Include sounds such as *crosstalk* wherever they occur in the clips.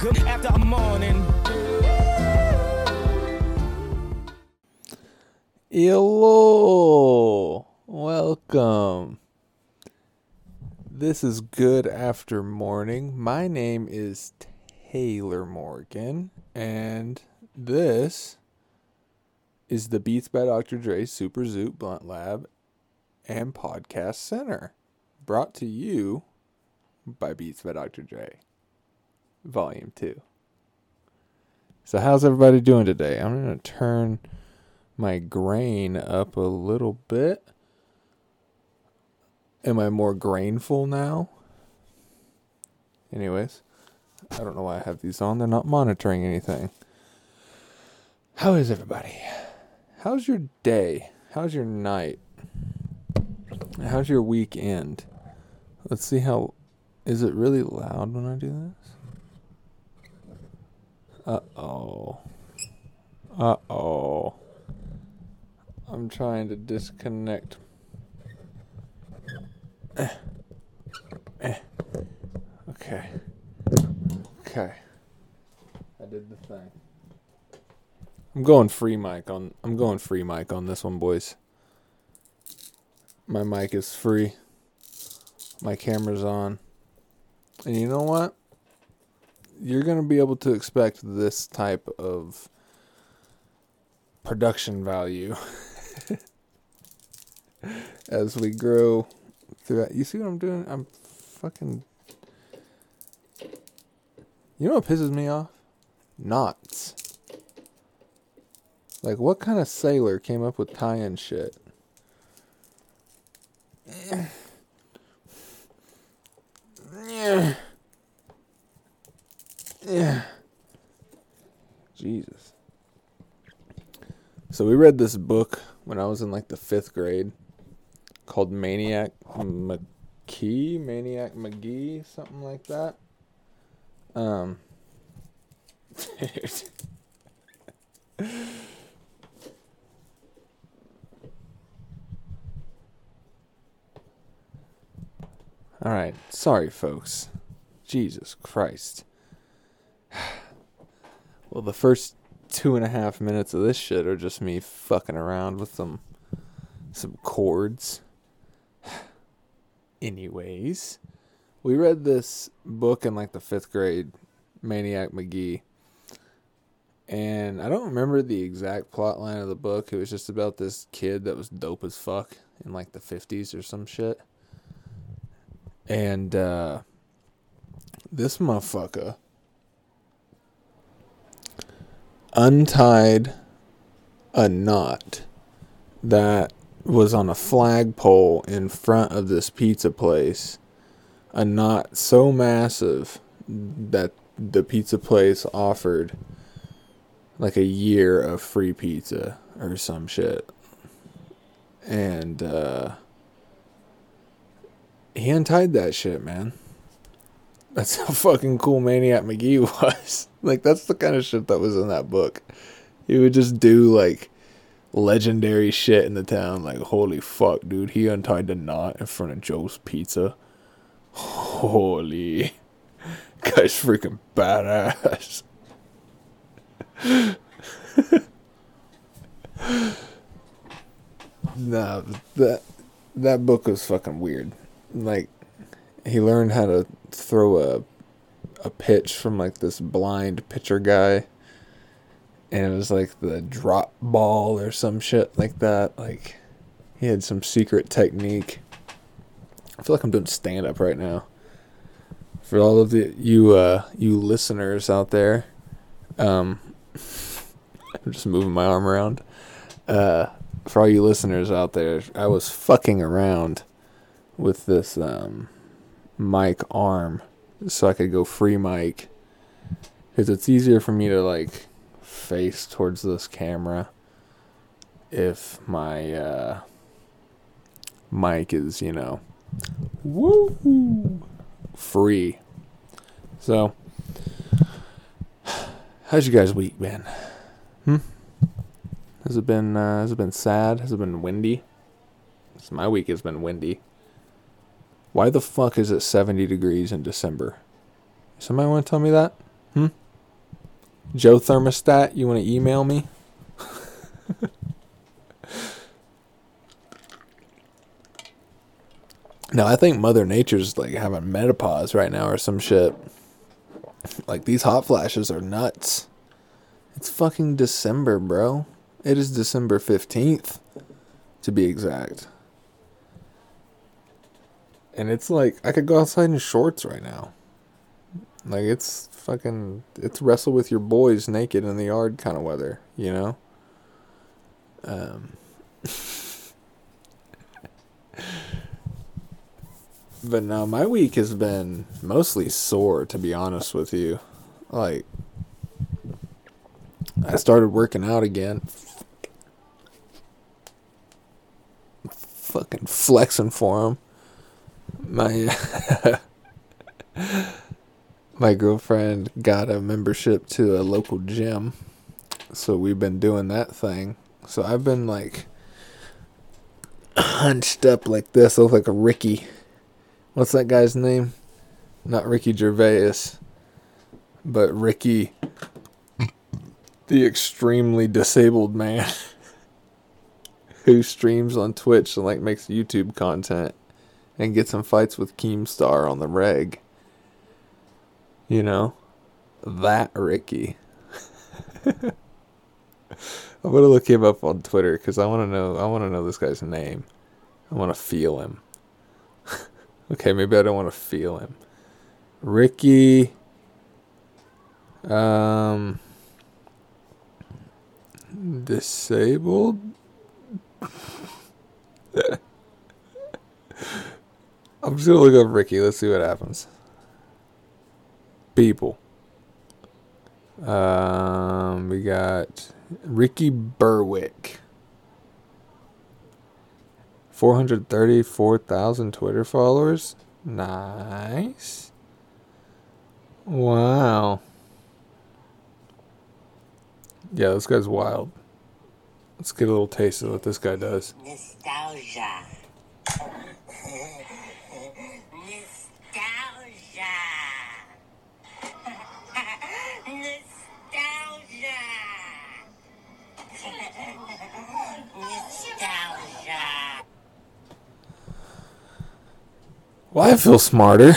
Good after morning. Hello, welcome. This is Good After Morning. My name is Taylor Morgan, and this is the Beats by Dr. Dre Super Zoot Blunt Lab and Podcast Center, brought to you by Beats by Dr. Dre, Volume 2. So, how's everybody doing today? I'm going to turn my grain up a little bit. Am I more grainful now? Anyways, I don't know why I have these on. They're not monitoring anything. How is everybody? How's your day? How's your night? How's your weekend? Let's see how. Is it really loud when I do this? Uh oh. Uh oh. I'm trying to disconnect. Eh. Eh. Okay. Okay. I did the thing. I'm going free mic on I'm going free mic on this one, boys. My mic is free. My camera's on. And you know what? You're going to be able to expect this type of production value *laughs* as we grow throughout. You see what I'm doing? I'm fucking. You know what pisses me off? Knots. Like, what kind of sailor came up with tie-in shit? *clears throat* *clears throat* Yeah. Yeah. *sighs* Jesus. So we read this book when I was in like the fifth grade called Maniac McKee, Maniac Magee, something like that. Um, *laughs* All right, sorry, folks. Jesus Christ. *sighs* Well, the first two and a half minutes of this shit are just me fucking around with some some chords. *sighs* Anyways, we read this book in like the fifth grade, Maniac Magee. And I don't remember the exact plot line of the book. It was just about this kid that was dope as fuck in like the 50s or some shit. And uh, this motherfucker untied a knot that was on a flagpole in front of this pizza place. A knot so massive that the pizza place offered like a year of free pizza or some shit. And uh he untied that shit, man. That's how fucking cool Maniac Magee *laughs* was. like that's the kind of shit that was in that book. He would just do like legendary shit in the town. Like holy fuck, dude, he untied the knot in front of Joe's Pizza. Holy, *laughs* guy's freaking badass. *laughs* nah, that that book was fucking weird. Like he learned how to throw a a pitch from like this blind pitcher guy. And it was like the drop ball or some shit like that. Like he had some secret technique. I feel like i'm doing stand up right now. For all of the you uh you listeners out there um *laughs* i'm just moving my arm around. Uh for all you listeners out there i was fucking around with this um mic arm so I could go free mic because it's easier for me to like face towards this camera if my uh, mic is you know woo free. So, how's you guys' week been? Hmm. Has it been uh, has it been sad? Has it been windy? My week has been windy. Why the fuck is it 70 degrees in December? Somebody want to tell me that? Hmm? Joe Thermostat, you want to email me? *laughs* now, I think Mother Nature's like having menopause right now or some shit. Like these hot flashes are nuts. It's fucking December, bro. It is December 15th to be exact. And it's like I could go outside in shorts right now. Like it's fucking it's wrestle with your boys naked in the yard kind of weather, you know? Um *laughs* But no, my week has been mostly sore to be honest with you. Like I started working out again. Fucking flexing for him. My *laughs* my girlfriend got a membership to a local gym. So we've been doing that thing. So I've been like *clears throat* hunched up like this. I look like a Ricky. What's that guy's name? Not Ricky Gervais, but Ricky, the extremely disabled man *laughs* who streams on Twitch and like makes YouTube content and get some fights with Keemstar on the reg. You know, that Ricky. *laughs* I'm gonna look him up on Twitter because I want to know. I want to know this guy's name. I want to feel him. *laughs* okay, maybe I don't want to feel him. Ricky. Um. Disabled. *laughs* I'm just gonna look up Ricky. Let's see what happens. People. Um, we got Ricky Berwick. 434,000 Twitter followers. Nice. Wow. Yeah, this guy's wild. Let's get a little taste of what this guy does. Nostalgia. *laughs* Well, I feel smarter.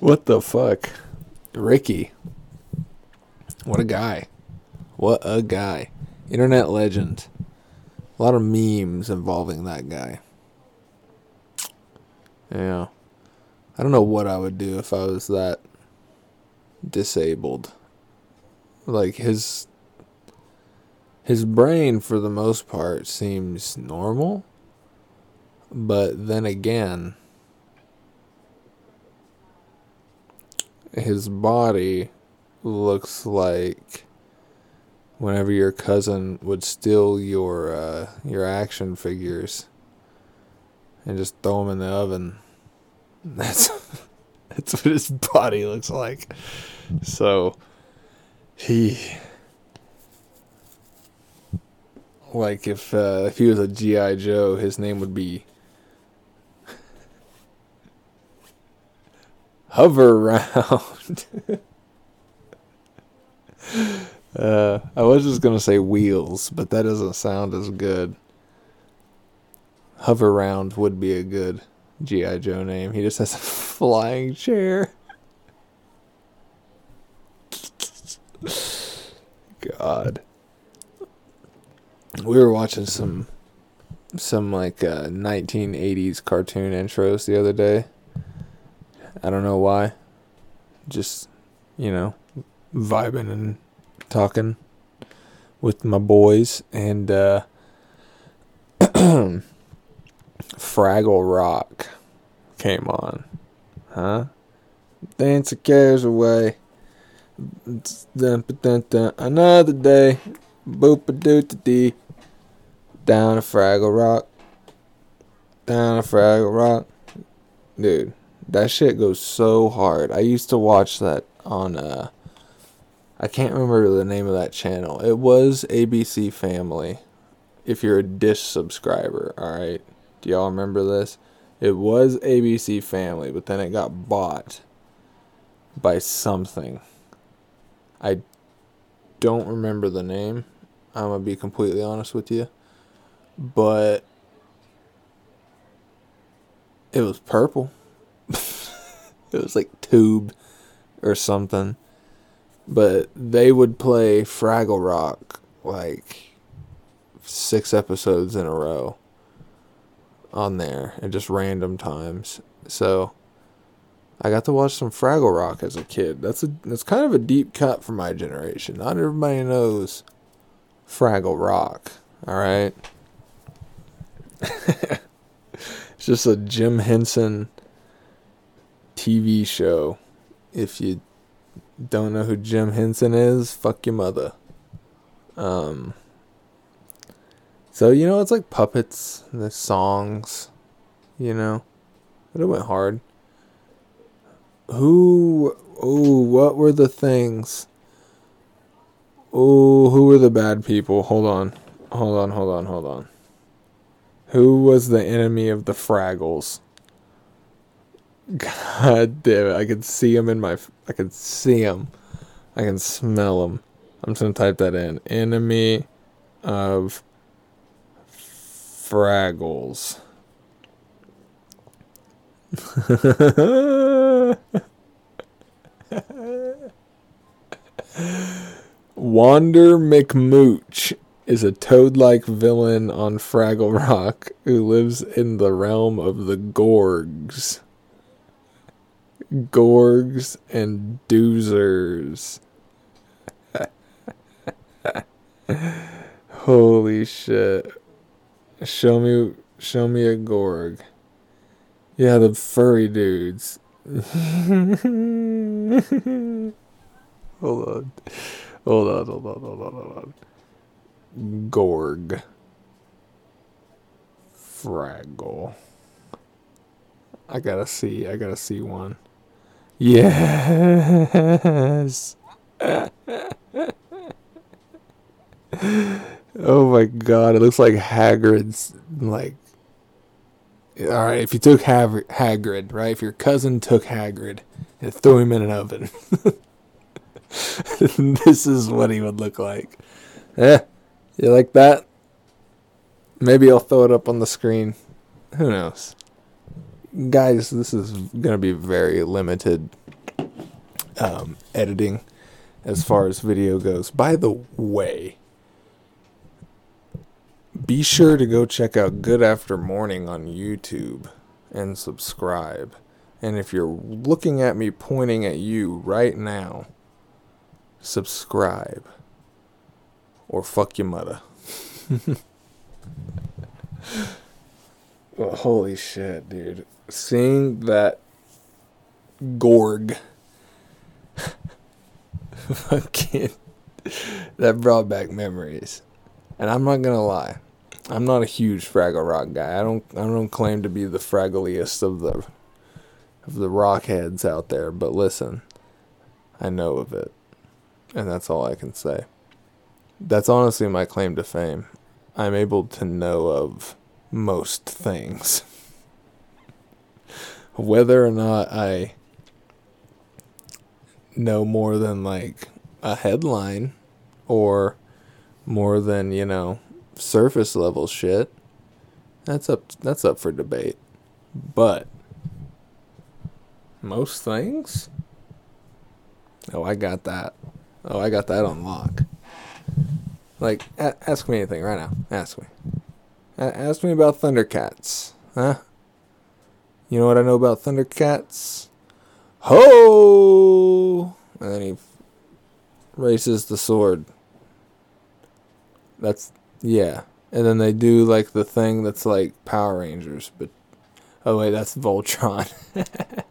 what the fuck? Ricky. What a guy. What a guy. Internet legend. A lot of memes involving that guy. Yeah. I don't know what I would do if I was that disabled. Like his his brain for the most part seems normal but then again, his body looks like whenever your cousin would steal your uh, your action figures and just throw them in the oven. *laughs* That's that's what his body looks like. So he like if uh, if he was a GI Joe, his name would be hover round. *laughs* uh, I was just gonna say wheels, but that doesn't sound as good. Hover round would be a good GI Joe name. He just has a *laughs* flying chair. God. We were watching some some like uh, 1980s cartoon intros the other day I don't know why. Just, you know, vibing and talking with my boys and uh *clears throat* Fraggle Rock came on. Huh? Dance the cares away. Another day. Boop a doo dee. Down a Fraggle Rock. Down a Fraggle Rock. Dude. That shit goes so hard. I used to watch that on uh I can't remember the name of that channel. It was ABC Family. If you're a Dish subscriber, all right. Do y'all remember this? It was ABC Family, but then it got bought by something. I don't remember the name. I'm gonna be completely honest with you, but it was purple. *laughs* it was like tube or something. But they would play Fraggle Rock like six episodes in a row on there at just random times. So I got to watch some Fraggle Rock as a kid. That's a that's kind of a deep cut for my generation. Not everybody knows Fraggle Rock. All right. *laughs* it's just a Jim Henson TV show. If you don't know who Jim Henson is, fuck your mother. Um so you know it's like puppets, the songs, you know. But it went hard. Who oh, what were the things? Oh, who were the bad people? Hold on. Hold on, hold on, hold on. Who was the enemy of the Fraggles? God damn it. I can see him in my. I can see him. I can smell him. I'm just to type that in. Enemy of Fraggles. *laughs* Wander McMooch is a toad like villain on Fraggle Rock who lives in the realm of the Gorgs. Gorgs and Doozers. *laughs* Holy shit. Show me show me a Gorg. Yeah, the furry dudes. *laughs* hold on. Hold on, hold on, hold on, hold on. Gorg. Fraggle. I gotta see. I gotta see one. Yes. oh my god! It looks like Hagrid's like. All right, if you took Hag- Hagrid, right? If your cousin took Hagrid and threw him in an oven, *laughs* this is what he would look like. Eh, you like that? Maybe I'll throw it up on the screen. Who knows? Guys, this is going to be very limited um, editing as far as video goes. By the way, be sure to go check out Good After Morning on YouTube and subscribe. And if you're looking at me pointing at you right now, subscribe or fuck your mother. *laughs* well, holy shit, dude. Seeing that Gorg *laughs* fucking that brought back memories. And I'm not gonna lie. I'm not a huge Fraggle Rock guy. I don't I don't claim to be the fraggliest of the of the rockheads out there, but listen, I know of it. And that's all I can say. That's honestly my claim to fame. I'm able to know of most things. Whether or not I know more than like a headline or more than, you know, surface level shit, that's up that's up for debate. But most things? Oh, I got that. Oh, I got that on lock. Like, a- ask me anything right now. Ask me. Ask me about Thundercats. Huh? You know what I know about Thundercats? Ho! And then he races the sword. That's, yeah. And then they do, like, the thing that's like Power Rangers, but. Oh, wait, that's Voltron. *laughs*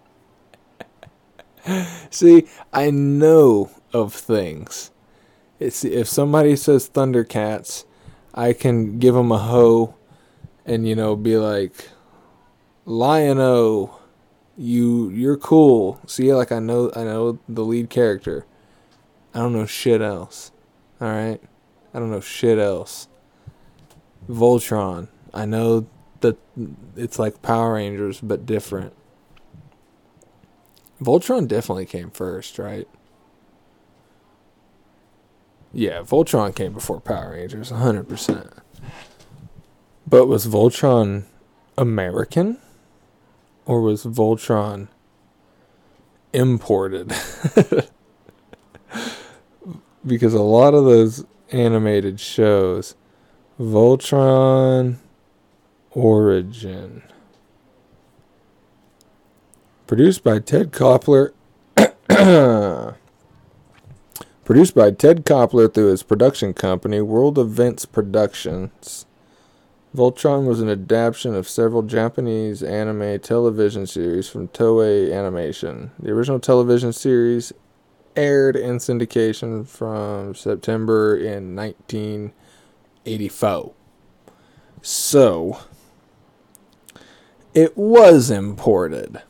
See, I know of things it's if somebody says Thundercats, I can give him a hoe, and you know be like, Lion-O, you you're cool. See, like I know I know the lead character. I don't know shit else. All right, I don't know shit else. Voltron, I know that it's like Power Rangers but different. Voltron definitely came first, right? Yeah, Voltron came before Power Rangers, 100%. But was Voltron American? Or was Voltron imported? *laughs* because a lot of those animated shows, Voltron Origin. Produced by Ted Koplar. *coughs* Produced by Ted Koplar through his production company, World Events Productions. Voltron was an adaptation of several Japanese anime television series from Toei Animation. The original television series aired in syndication from September in 1984. So, it was imported.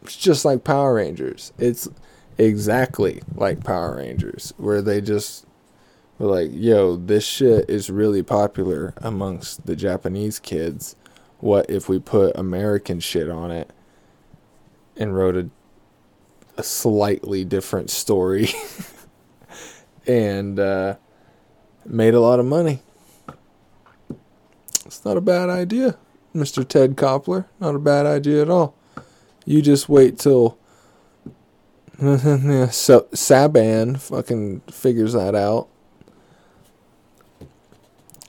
It's just like Power Rangers. It's exactly like Power Rangers, where they just were like, yo, this shit is really popular amongst the Japanese kids. What if we put American shit on it and wrote a, a slightly different story *laughs* and uh, made a lot of money? It's not a bad idea. Mr. Ted Koplar. Not a bad idea at all. You just wait till *laughs* so Saban fucking figures that out.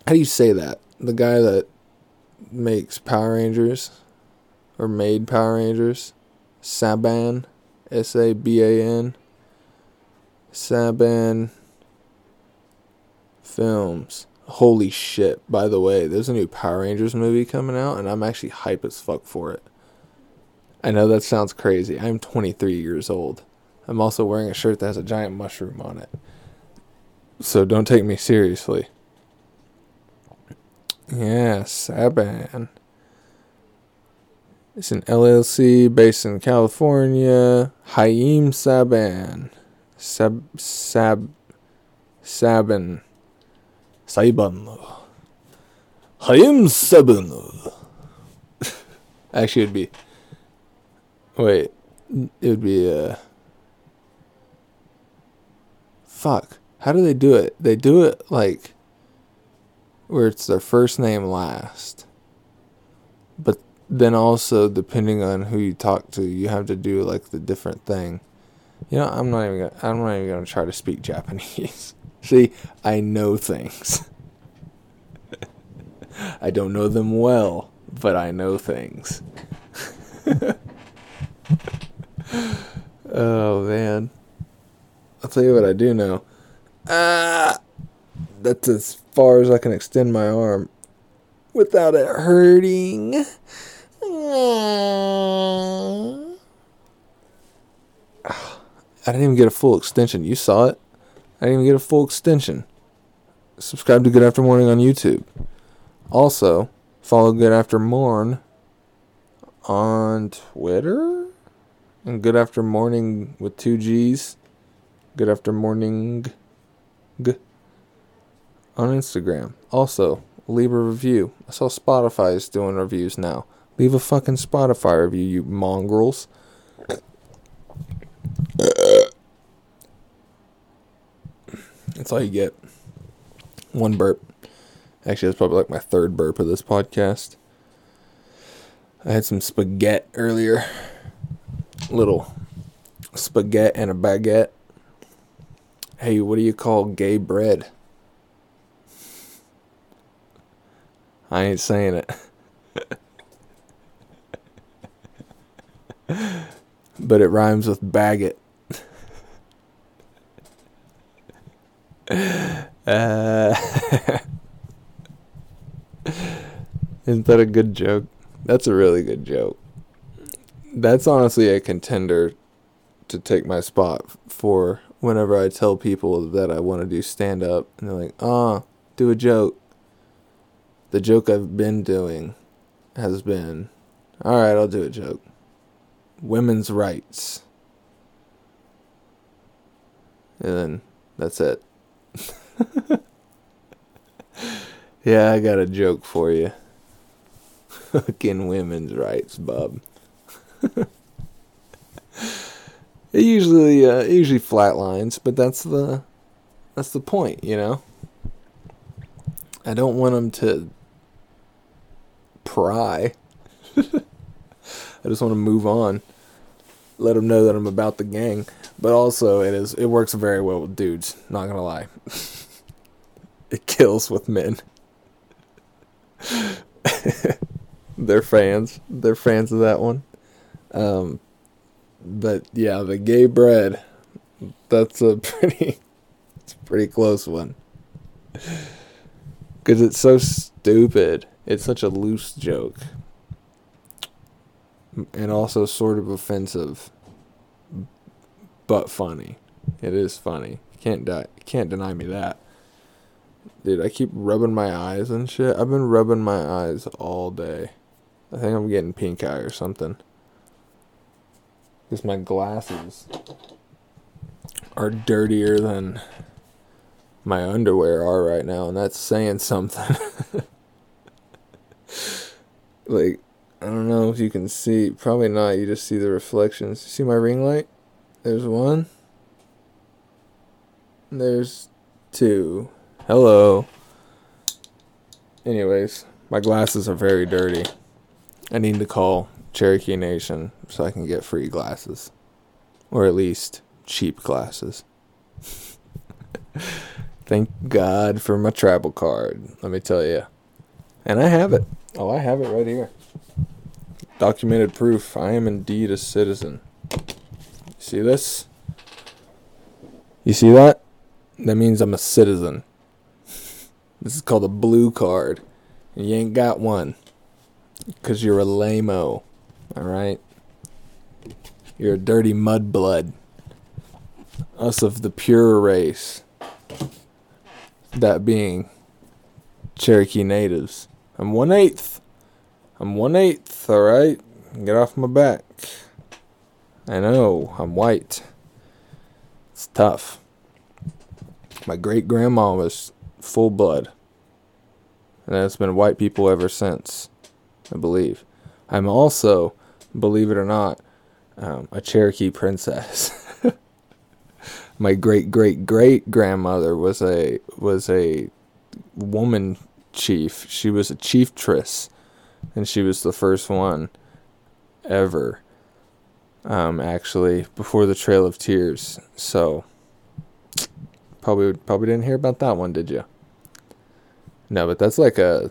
How do you say that? The guy that makes Power Rangers or made Power Rangers, Saban, S A B A N, Saban Films holy shit, by the way, there's a new Power Rangers movie coming out, and I'm actually hype as fuck for it. I know that sounds crazy. I'm 23 years old. I'm also wearing a shirt that has a giant mushroom on it. So don't take me seriously. Yeah, Saban. It's an LLC based in California. Haim Saban. Sab Sab Saban. Saiban. Hayim Saban. *laughs* Actually, it'd be. Wait. It would be, uh. Fuck. How do they do it? They do it like. Where it's their first name last. But then also, depending on who you talk to, you have to do like the different thing. You know, I'm not even gonna, I'm not even gonna try to speak Japanese. *laughs* See, I know things. *laughs* I don't know them well, but I know things. *laughs* oh man. I'll tell you what I do know. Ah, that's as far as I can extend my arm without it hurting. I didn't even get a full extension. You saw it. I didn't even get a full extension. Subscribe to Good After Morning on YouTube. Also, follow Good After Morn on Twitter. And Good After Morning with two G's. Good After Morning on Instagram. Also, leave a review. I saw Spotify is doing reviews now. Leave a fucking Spotify review, you mongrels. That's all you get. One burp. Actually, that's probably like my third burp of this podcast. I had some spaghetti earlier. Little spaghetti and a baguette. Hey, what do you call gay bread? I ain't saying it. *laughs* but it rhymes with baguette. Uh, *laughs* isn't that a good joke? That's a really good joke. That's honestly a contender to take my spot for whenever I tell people that I want to do stand up and they're like, "Ah, oh, do a joke." The joke I've been doing has been, "All right, I'll do a joke." Women's rights. And then that's it. *laughs* yeah, I got a joke for you. *laughs* Fucking women's rights, bub. *laughs* it usually uh, usually flatlines, but that's the that's the point, you know. I don't want them to pry. I just want to move on. Let them know that I'm about the gang, but also it is it works very well with dudes. Not gonna lie, *laughs* it kills with men. *laughs* They're fans. They're fans of that one. Um, but yeah, the gay bread. That's a *laughs* pretty, it's a pretty close one. Because it's so stupid. It's such a loose joke. And also sort of offensive. But funny. It is funny. Can't die. Can't deny me that. Dude, I keep rubbing my eyes and shit. I've been rubbing my eyes all day. I think I'm getting pink eye or something. Because my glasses are dirtier than my underwear are right now, and that's saying something. *laughs* like, I don't know if you can see. Probably not. You just see the reflections. See my ring light? There's one. There's two. Hello. Anyways, my glasses are very dirty. I need to call Cherokee Nation so I can get free glasses. Or at least cheap glasses. *laughs* Thank God for my tribal card, let me tell you. And I have it. Oh, I have it right here. Documented proof I am indeed a citizen. See this? You see that? That means I'm a citizen. *laughs* This is called a blue card. And you ain't got one. Because you're a lame-o. Alright? You're a dirty mudblood. Us of the pure race. That being Cherokee natives. I'm one eighth. I'm one eighth, alright? Get off my back. I know, I'm white. It's tough. My great grandma was full blood. And it's been white people ever since, I believe. I'm also, believe it or not, um, a Cherokee princess. *laughs* My great great great grandmother was a was a woman chief. She was a chieftress, and she was the first one ever. Um, actually, before the Trail of Tears. So probably probably didn't hear about that one, did you? No, but that's like a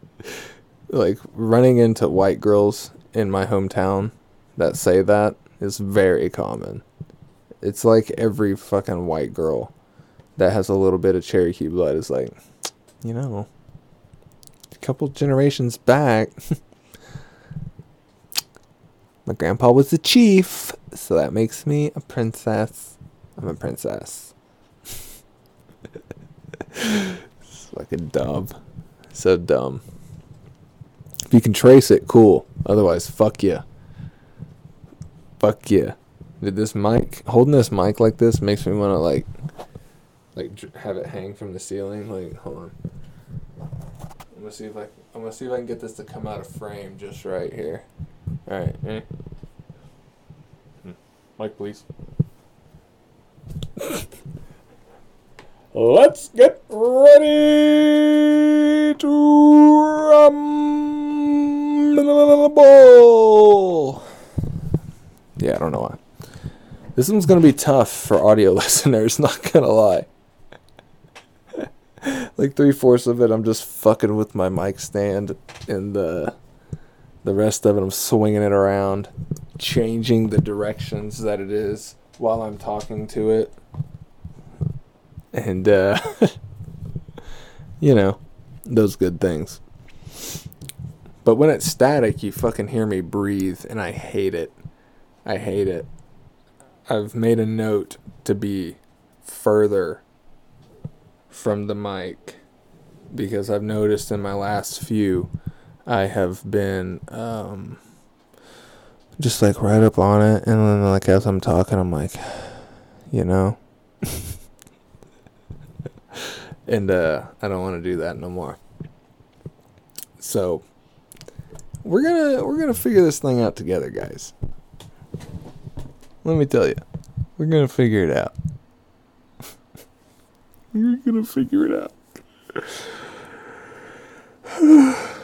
*laughs* like running into white girls in my hometown that say that is very common. It's like every fucking white girl that has a little bit of Cherokee blood is like, you know, a couple generations back, *laughs* my grandpa was the chief, so that makes me a princess. I'm a princess. *laughs* it's like a dub. So dumb. You can trace it, cool. Otherwise, fuck you. Fuck you. Did this mic holding this mic like this makes me want to like like have it hang from the ceiling? Like, hold on. I'm gonna see if I I'm gonna see if I can get this to come out of frame just right here. All right, ready? Hmm. Mic, please. *laughs* Let's get ready to rumble. Yeah, I don't know why. This one's gonna be tough for audio *laughs* listeners. Not gonna lie. *laughs* like three fourths of it, I'm just fucking with my mic stand, and the the rest of it, I'm swinging it around, changing the directions that it is while I'm talking to it and uh, *laughs* you know those good things. But when it's static, you fucking hear me breathe, and I hate it. I hate it. I've made a note to be further from the mic because I've noticed in my last few, I have been um, just like right up on it, and then like as I'm talking, I'm like, *sighs* you know. *laughs* and uh, I don't want to do that no more. So we're gonna we're gonna figure this thing out together, guys. let me tell you, we're gonna figure it out. *laughs* we're gonna figure it out. *sighs*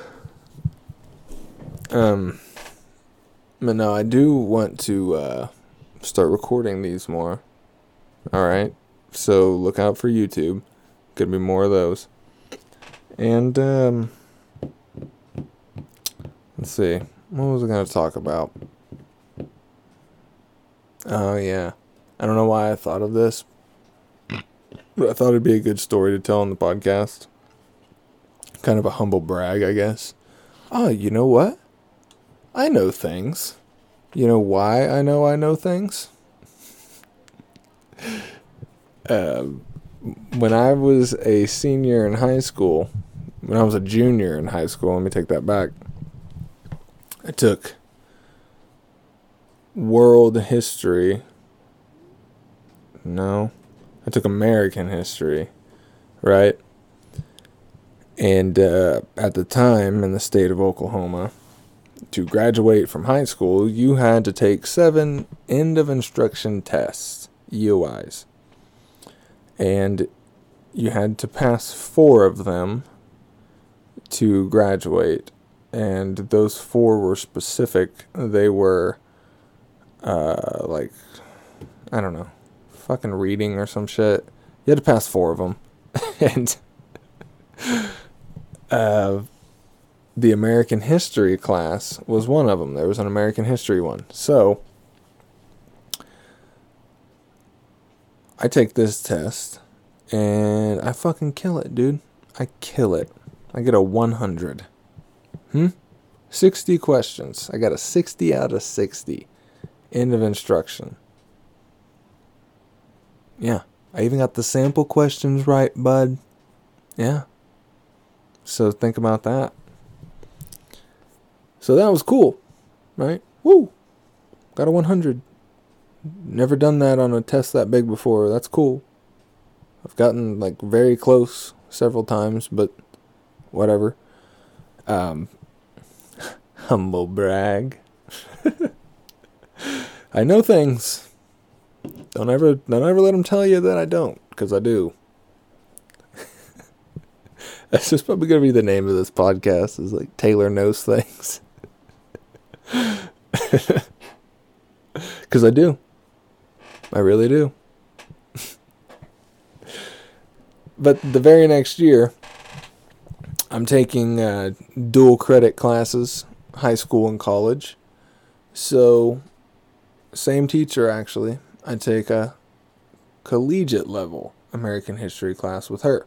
um, but no, I do want to uh, start recording these more. All right, so look out for YouTube. Gonna be more of those. And um, let's see, what was I gonna talk about? Oh yeah, I don't know why I thought of this, but I thought it'd be a good story to tell on the podcast. Kind of a humble brag, I guess. Oh, you know what? I know things. You know why I know I know things? uh, *laughs* when I was a senior in high school, when I was a junior in high school, let me take that back. I took world history. No, I took American history, right? And uh, at the time in the state of Oklahoma, to graduate from high school, you had to take seven end of instruction tests, EOIs. And you had to pass four of them to graduate. And those four were specific. They were, uh, like, I don't know, fucking reading or some shit. You had to pass four of them. *laughs* and, uh, the American history class was one of them. There was an American history one. So I take this test and I fucking kill it, dude. I kill it. I get a 100. Hmm? 60 questions. I got a 60 out of 60. End of instruction. Yeah. I even got the sample questions right, bud. Yeah. So think about that. So that was cool, right? Woo! Got a 100. Never done that on a test that big before. That's cool. I've gotten like very close several times, but whatever. Um, *laughs* humble brag. *laughs* I know things. Don't ever, don't ever let them tell you that I don't, because I do. *laughs* That's just probably gonna be the name of this podcast. Is like Taylor knows things. Because I do. I really do. but the very next year, I'm taking uh, dual credit classes, high school and college. So, same teacher actually. I take a collegiate level American history class with her.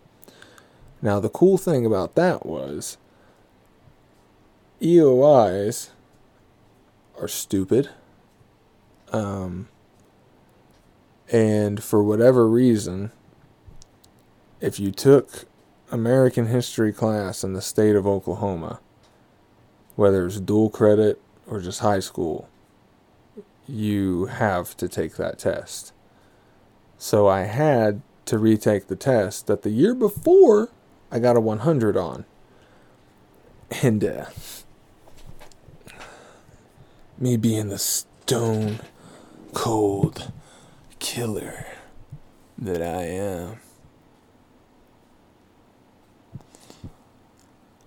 Now, the cool thing about that was EOIs are stupid. Um, and for whatever reason, if you took American history class in the state of Oklahoma, whether it's dual credit or just high school, you have to take that test. So I had to retake the test that the year before I got a 100 on. And uh, me being the stone cold killer that I am.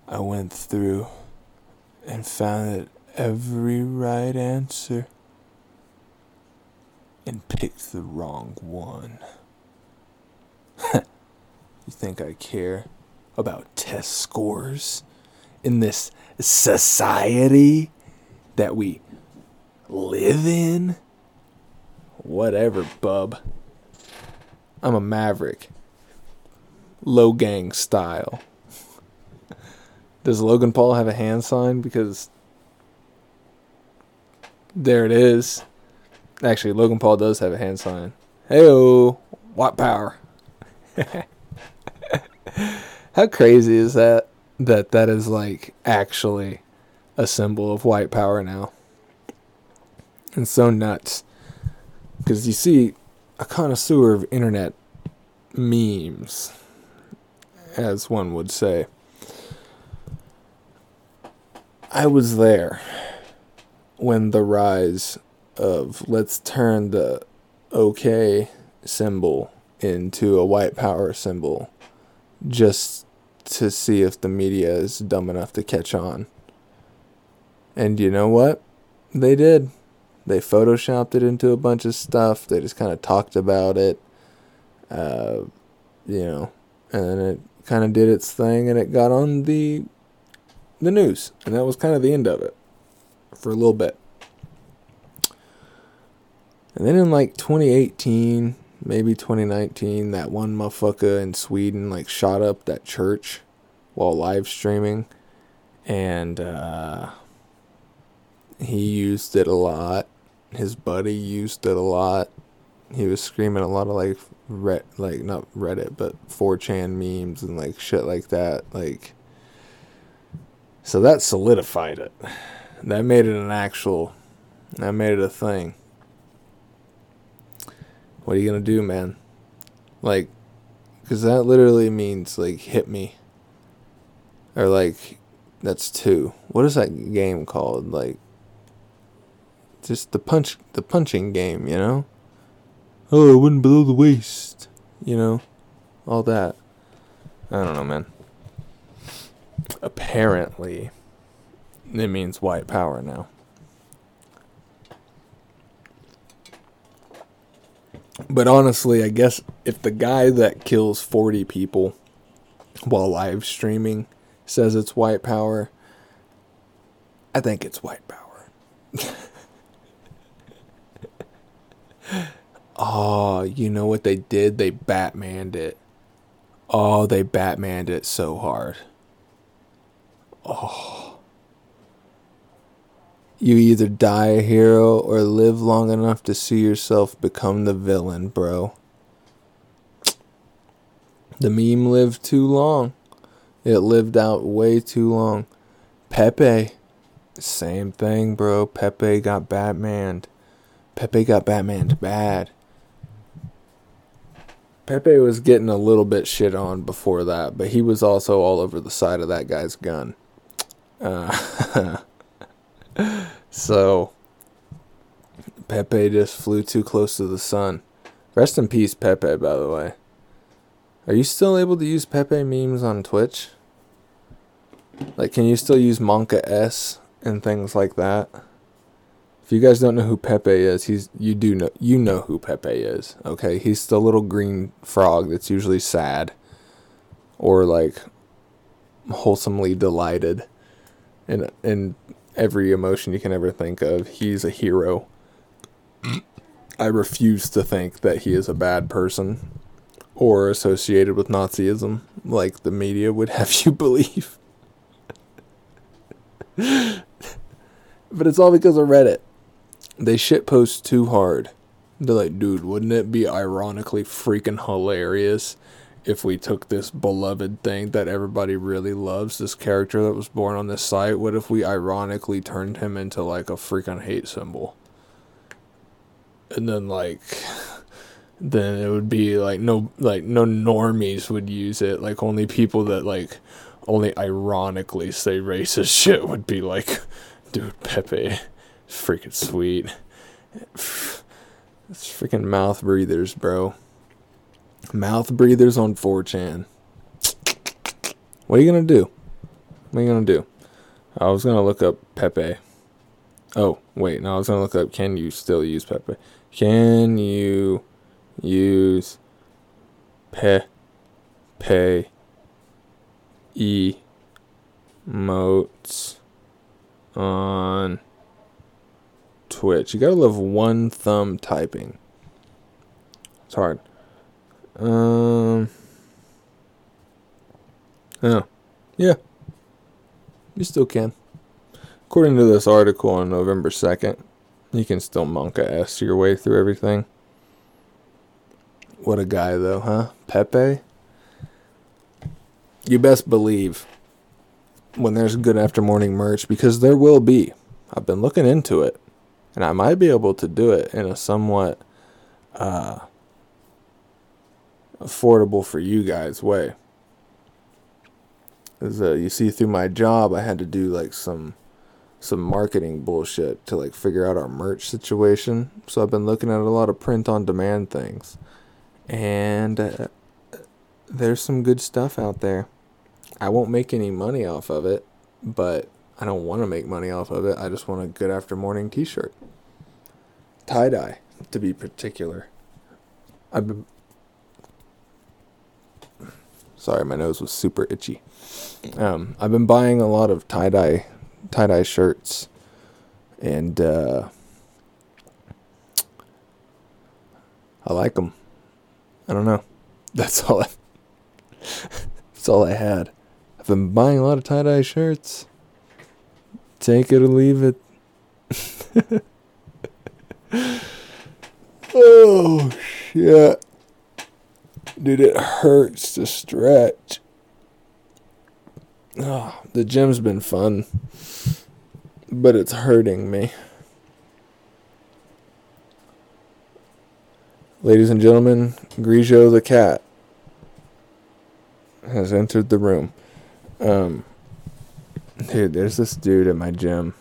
I went through and found that every right answer and picked the wrong one. *laughs* you think I care about test scores in this society that we live in? Whatever, bub. I'm a maverick. Logang style. *laughs* Does Logan Paul have a hand sign? Because there it is. Actually, Logan Paul does have a hand sign. Heyo, white power. *laughs* How crazy is that? That that is like actually a symbol of white power now and so nuts because you see a connoisseur of internet memes, as one would say. I was there when the rise of let's turn the OK symbol into a white power symbol just to see if the media is dumb enough to catch on. And you know what? They did. They photoshopped it into a bunch of stuff. They just kind of talked about it. Uh, you know, and it kind of did its thing and it got on the the news. And that was kind of the end of it for a little bit. And then in like 2018, maybe 2019, that one motherfucker in Sweden like shot up that church while live streaming. And uh, he used it a lot. His buddy used it a lot. He was screaming a lot of like Red, like not Reddit, but 4chan memes and like shit like that. Like, so that solidified it. That made it an actual. That made it a thing. What are you gonna do, man? Like, because that literally means like hit me. Or like, that's two. What is that game called? Like, just the punch, the punching game, you know? Oh, I went below the waist, you know, all that. I don't know, man. Apparently, it means white power now. But honestly, I guess if the guy that kills 40 people while live streaming says it's white power, I think it's white power. *laughs* *gasps* oh, you know what they did? They Batmaned it. Oh, they Batmaned it so hard. Oh. You either die a hero or live long enough to see yourself become the villain, bro. *tsk* The meme lived too long. It lived out way too long. Pepe, same thing, bro. Pepe got Batmaned. Pepe got Batmaned bad. Pepe was getting a little bit shit on before that, but he was also all over the side of that guy's gun. Uh, *laughs* so Pepe just flew too close to the sun. Rest in peace, Pepe, by the way. Are you still able to use Pepe memes on Twitch? Like, can you still use Monka S and things like that? If you guys don't know who Pepe is, he's you do know you know who Pepe is. Okay, he's the little green frog that's usually sad, or like wholesomely delighted, in and every emotion you can ever think of. He's a hero. I refuse to think that he is a bad person or associated with Nazism like the media would have you *laughs* believe. but it's all because of Reddit. They shitpost too hard. They're like, dude, wouldn't it be ironically freaking hilarious if we took this beloved thing that everybody really loves, this character that was born on this site, what if we ironically turned him into like a freaking hate symbol? And then like *laughs* then it would be like no like no normies would use it. Like only people that like only ironically say racist *laughs* shit would be like, dude, Pepe, freaking sweet. *sighs* It's freaking mouth breathers, bro. Mouth breathers on 4chan. What are you gonna do? What are you gonna do? I was gonna look up Pepe. Oh, wait, no, I was gonna look up can you still use Pepe? Can you use Pepe emotes on Twitch? You gotta love one thumb typing. It's hard. Um. Yeah. You still can. According to this article on November 2nd, you can still Monka S your way through everything. What a guy, though, huh? Pepe? You best believe when there's good after morning merch, because there will be. I've been looking into it, and I might be able to do it in a somewhat uh, affordable for you guys way. Cause uh, you see, through my job, I had to do like some some marketing bullshit to like figure out our merch situation. So I've been looking at a lot of print on demand things. And uh, there's some good stuff out there. I won't make any money off of it, but I don't want to make money off of it. I just want a good after morning t shirt. Tie dye, to be particular. I've been. Sorry, my nose was super itchy. Um, I've been buying a lot of tie dye tie dye shirts, and uh, I like them. I don't know. *laughs* That's all. I, *laughs* that's all I had. I've been buying a lot of tie dye shirts. Take it or leave it. *laughs* oh shit. Dude, it hurts to stretch. Oh, the gym's been fun, but it's hurting me. Ladies and gentlemen, Grigio the cat has entered the room. Um, dude, there's this dude at my gym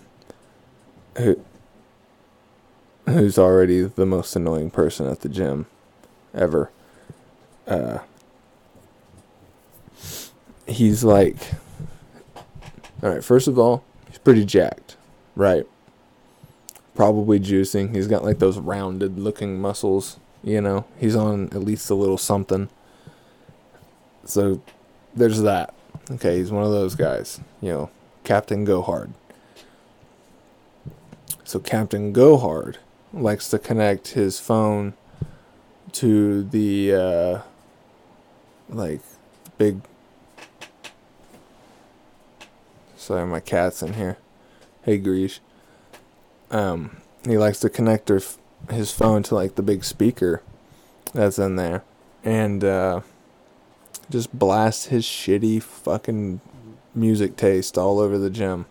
who who's already the most annoying person at the gym ever. Uh, he's like, all right. First of all, he's pretty jacked, right? Probably juicing. He's got like those rounded looking muscles. You know, he's on at least a little something. So there's that. Okay, he's one of those guys. You know, Captain Gohard. So Captain Gohard likes to connect his phone to the uh, like big. Sorry, my cat's in here. Hey, Greesh. Um, he likes to connect her, his phone to like the big speaker that's in there, and uh, just blast his shitty fucking music taste all over the gym.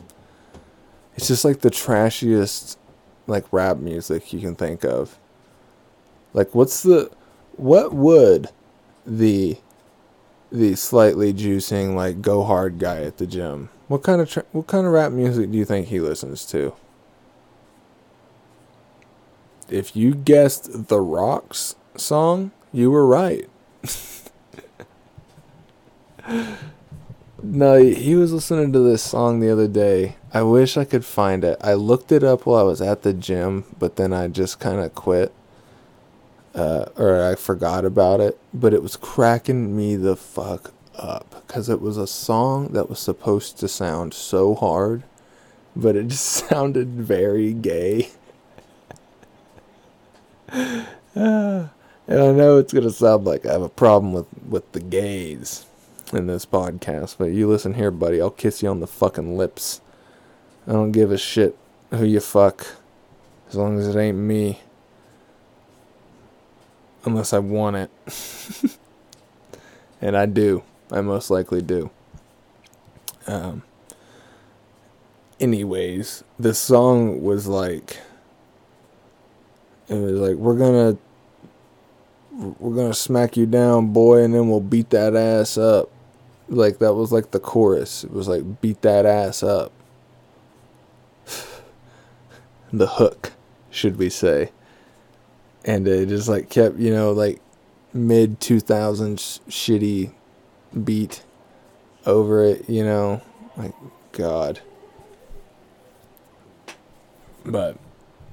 It's just like the trashiest like rap music you can think of. Like what's the what would the the slightly juicing like go hard guy at the gym what kind of tra- what kind of rap music do you think he listens to if you guessed the rocks song you were right *laughs* no he was listening to this song the other day. I wish i could find it. I looked it up while i was at the gym but then i just kind of quit uh, or I forgot about it, but it was cracking me the fuck up because it was a song that was supposed to sound so hard, but it just *laughs* sounded very gay. *sighs* and I know it's gonna sound like I have a problem with with the gays in this podcast, but you listen here, buddy. I'll kiss you on the fucking lips. I don't give a shit who you fuck, as long as it ain't me unless I want it. *laughs* and I do. I most likely do. Um, anyways, this song was like it was like we're gonna we're gonna smack you down, boy, and then we'll beat that ass up. Like that was like the chorus. It was like beat that ass up. *sighs* the hook, should we say. And it just like kept you know like mid 2000s shitty beat over it you know. Like god. But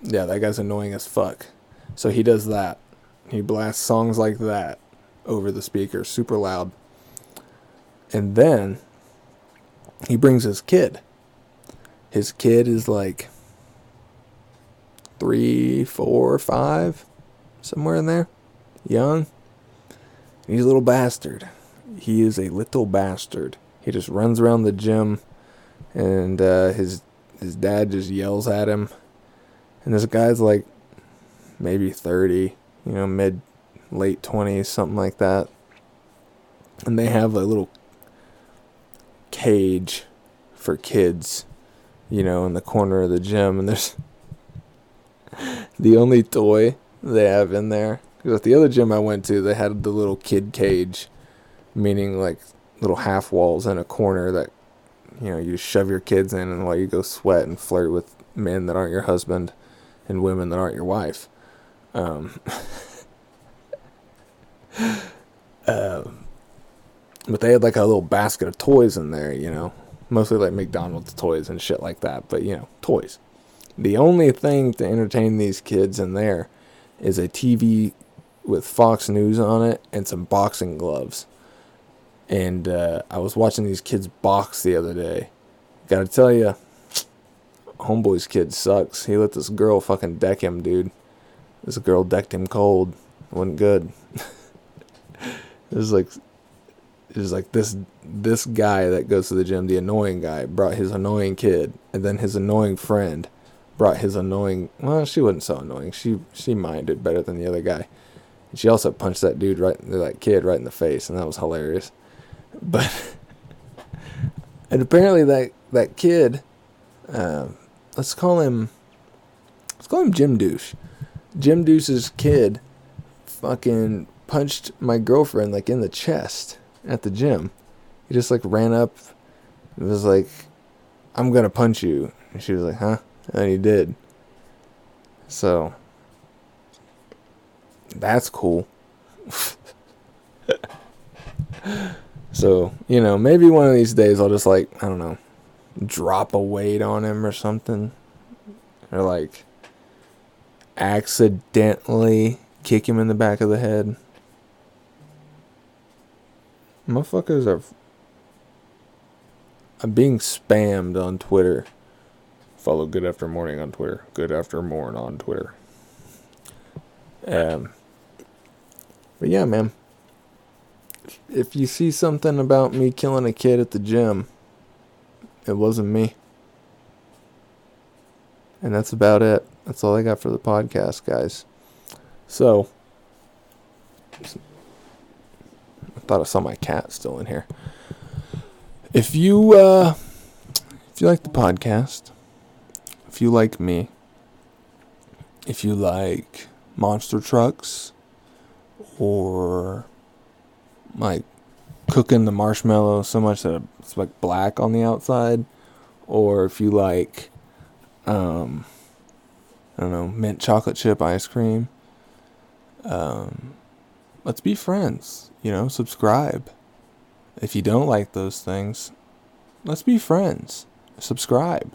yeah that guy's annoying as fuck. So he does that. He blasts songs like that over the speaker super loud and then he brings his kid his kid is like three four five somewhere in there. Young. He's a little bastard. He is a little bastard. He just runs around the gym, and uh, his his dad just yells at him. And this guy's like maybe thirty, you know, mid late twenties, something like that. And they have a little cage for kids, you know, in the corner of the gym, and there's *laughs* the only toy they have in there. Because at the other gym I went to, they had the little kid cage, meaning like little half walls in a corner that you know you shove your kids in and while you go sweat and flirt with men that aren't your husband and women that aren't your wife. Um, uh, *laughs* but they had like a little basket of toys in there, you know, mostly like McDonald's toys and shit like that. But you know, toys. The only thing to entertain these kids in there is a TV with Fox News on it and some boxing gloves. And uh, I was watching these kids box the other day. Gotta tell you, homeboy's kid sucks. He let this girl fucking deck him, dude. This girl decked him cold. It wasn't good. *laughs* it was like it was like this this guy that goes to the gym, the annoying guy, brought his annoying kid, and then his annoying friend brought his annoying well, she wasn't so annoying. She she minded better than the other guy. And she also punched that dude right that kid right in the face, and that was hilarious. But *laughs* and apparently that that kid uh, let's call him let's call him Jim Douche. Jim Douche's kid fucking punched my girlfriend like in the chest at the gym. He just like ran up and was like, I'm gonna punch you. And she was like, huh? And he did. So that's cool. *laughs* so, you know, maybe one of these days I'll just like, I don't know, drop a weight on him or something. Or like accidentally kick him in the back of the head. Motherfuckers are I'm being spammed on Twitter. Follow Good After Morning on Twitter. Good After Morn on Twitter. Um, but yeah, man. If you see something about me killing a kid at the gym, it wasn't me. And that's about it. That's all I got for the podcast, guys. So, thought I saw my cat still in here. If you uh, if you like the podcast, if you like me, if you like monster trucks, or like cooking the marshmallow so much that it's like black on the outside, or if you like, um, I don't know, mint chocolate chip ice cream. Um, let's be friends. You know, subscribe. If you don't like those things, let's be friends. Subscribe.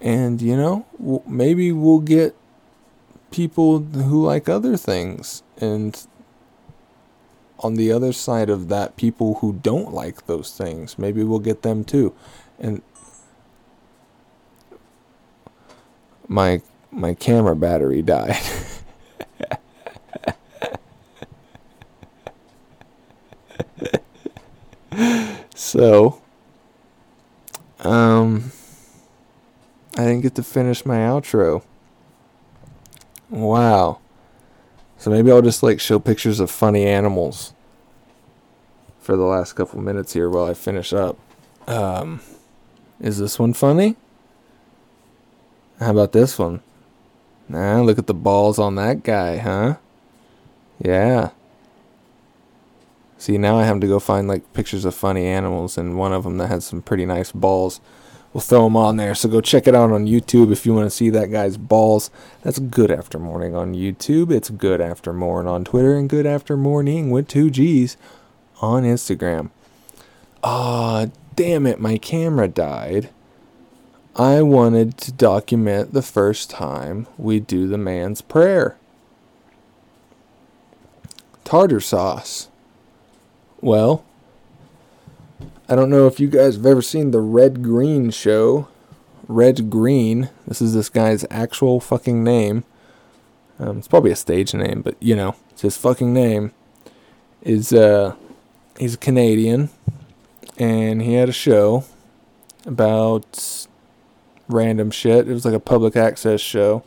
And, you know, maybe we'll get people who like other things. And on the other side of that, people who don't like those things. Maybe we'll get them too. And my my camera battery died. *laughs* so um I didn't get to finish my outro. Wow. So maybe I'll just like show pictures of funny animals for the last couple minutes here while I finish up. Um, is this one funny? How about this one? Nah, look at the balls on that guy, huh? Yeah. See, now I have to go find like pictures of funny animals, and one of them that has some pretty nice balls. We'll throw them on there. So go check it out on YouTube if you want to see that guy's balls. That's Good After Morning on YouTube. It's Good After Morning on Twitter and Good After Morning with two G's on Instagram. Ah, damn it, my camera died. I wanted to document the first time we do the man's prayer. Tartar sauce. Well, I don't know if you guys have ever seen the Red Green show. Red Green. This is this guy's actual fucking name. Um, it's probably a stage name, but you know, it's his fucking name. Is uh, he's a Canadian, and he had a show about random shit. It was like a public access show.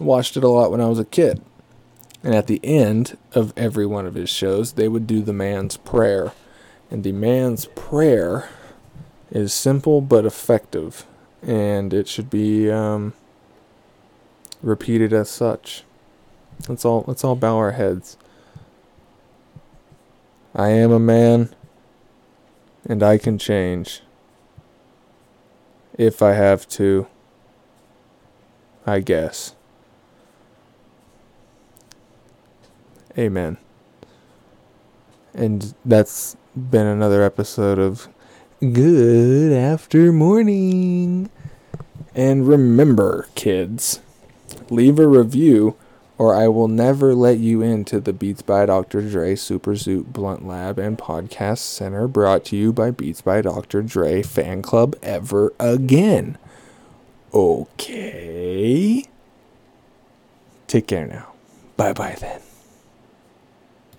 I watched it a lot when I was a kid. And at the end of every one of his shows, they would do the man's prayer. And the man's prayer is simple but effective, and it should be um, repeated as such. Let's all let's all bow our heads. I am a man, and I can change. if I have to. I guess. Amen. And that's been another episode of Good After Morning. And remember, kids, leave a review or I will never let you into the Beats by Dr. Dre Super Zoot Blunt Lab and Podcast Center brought to you by Beats by Dr. Dre Fan Club ever again. Okay. Take care now. Bye bye then.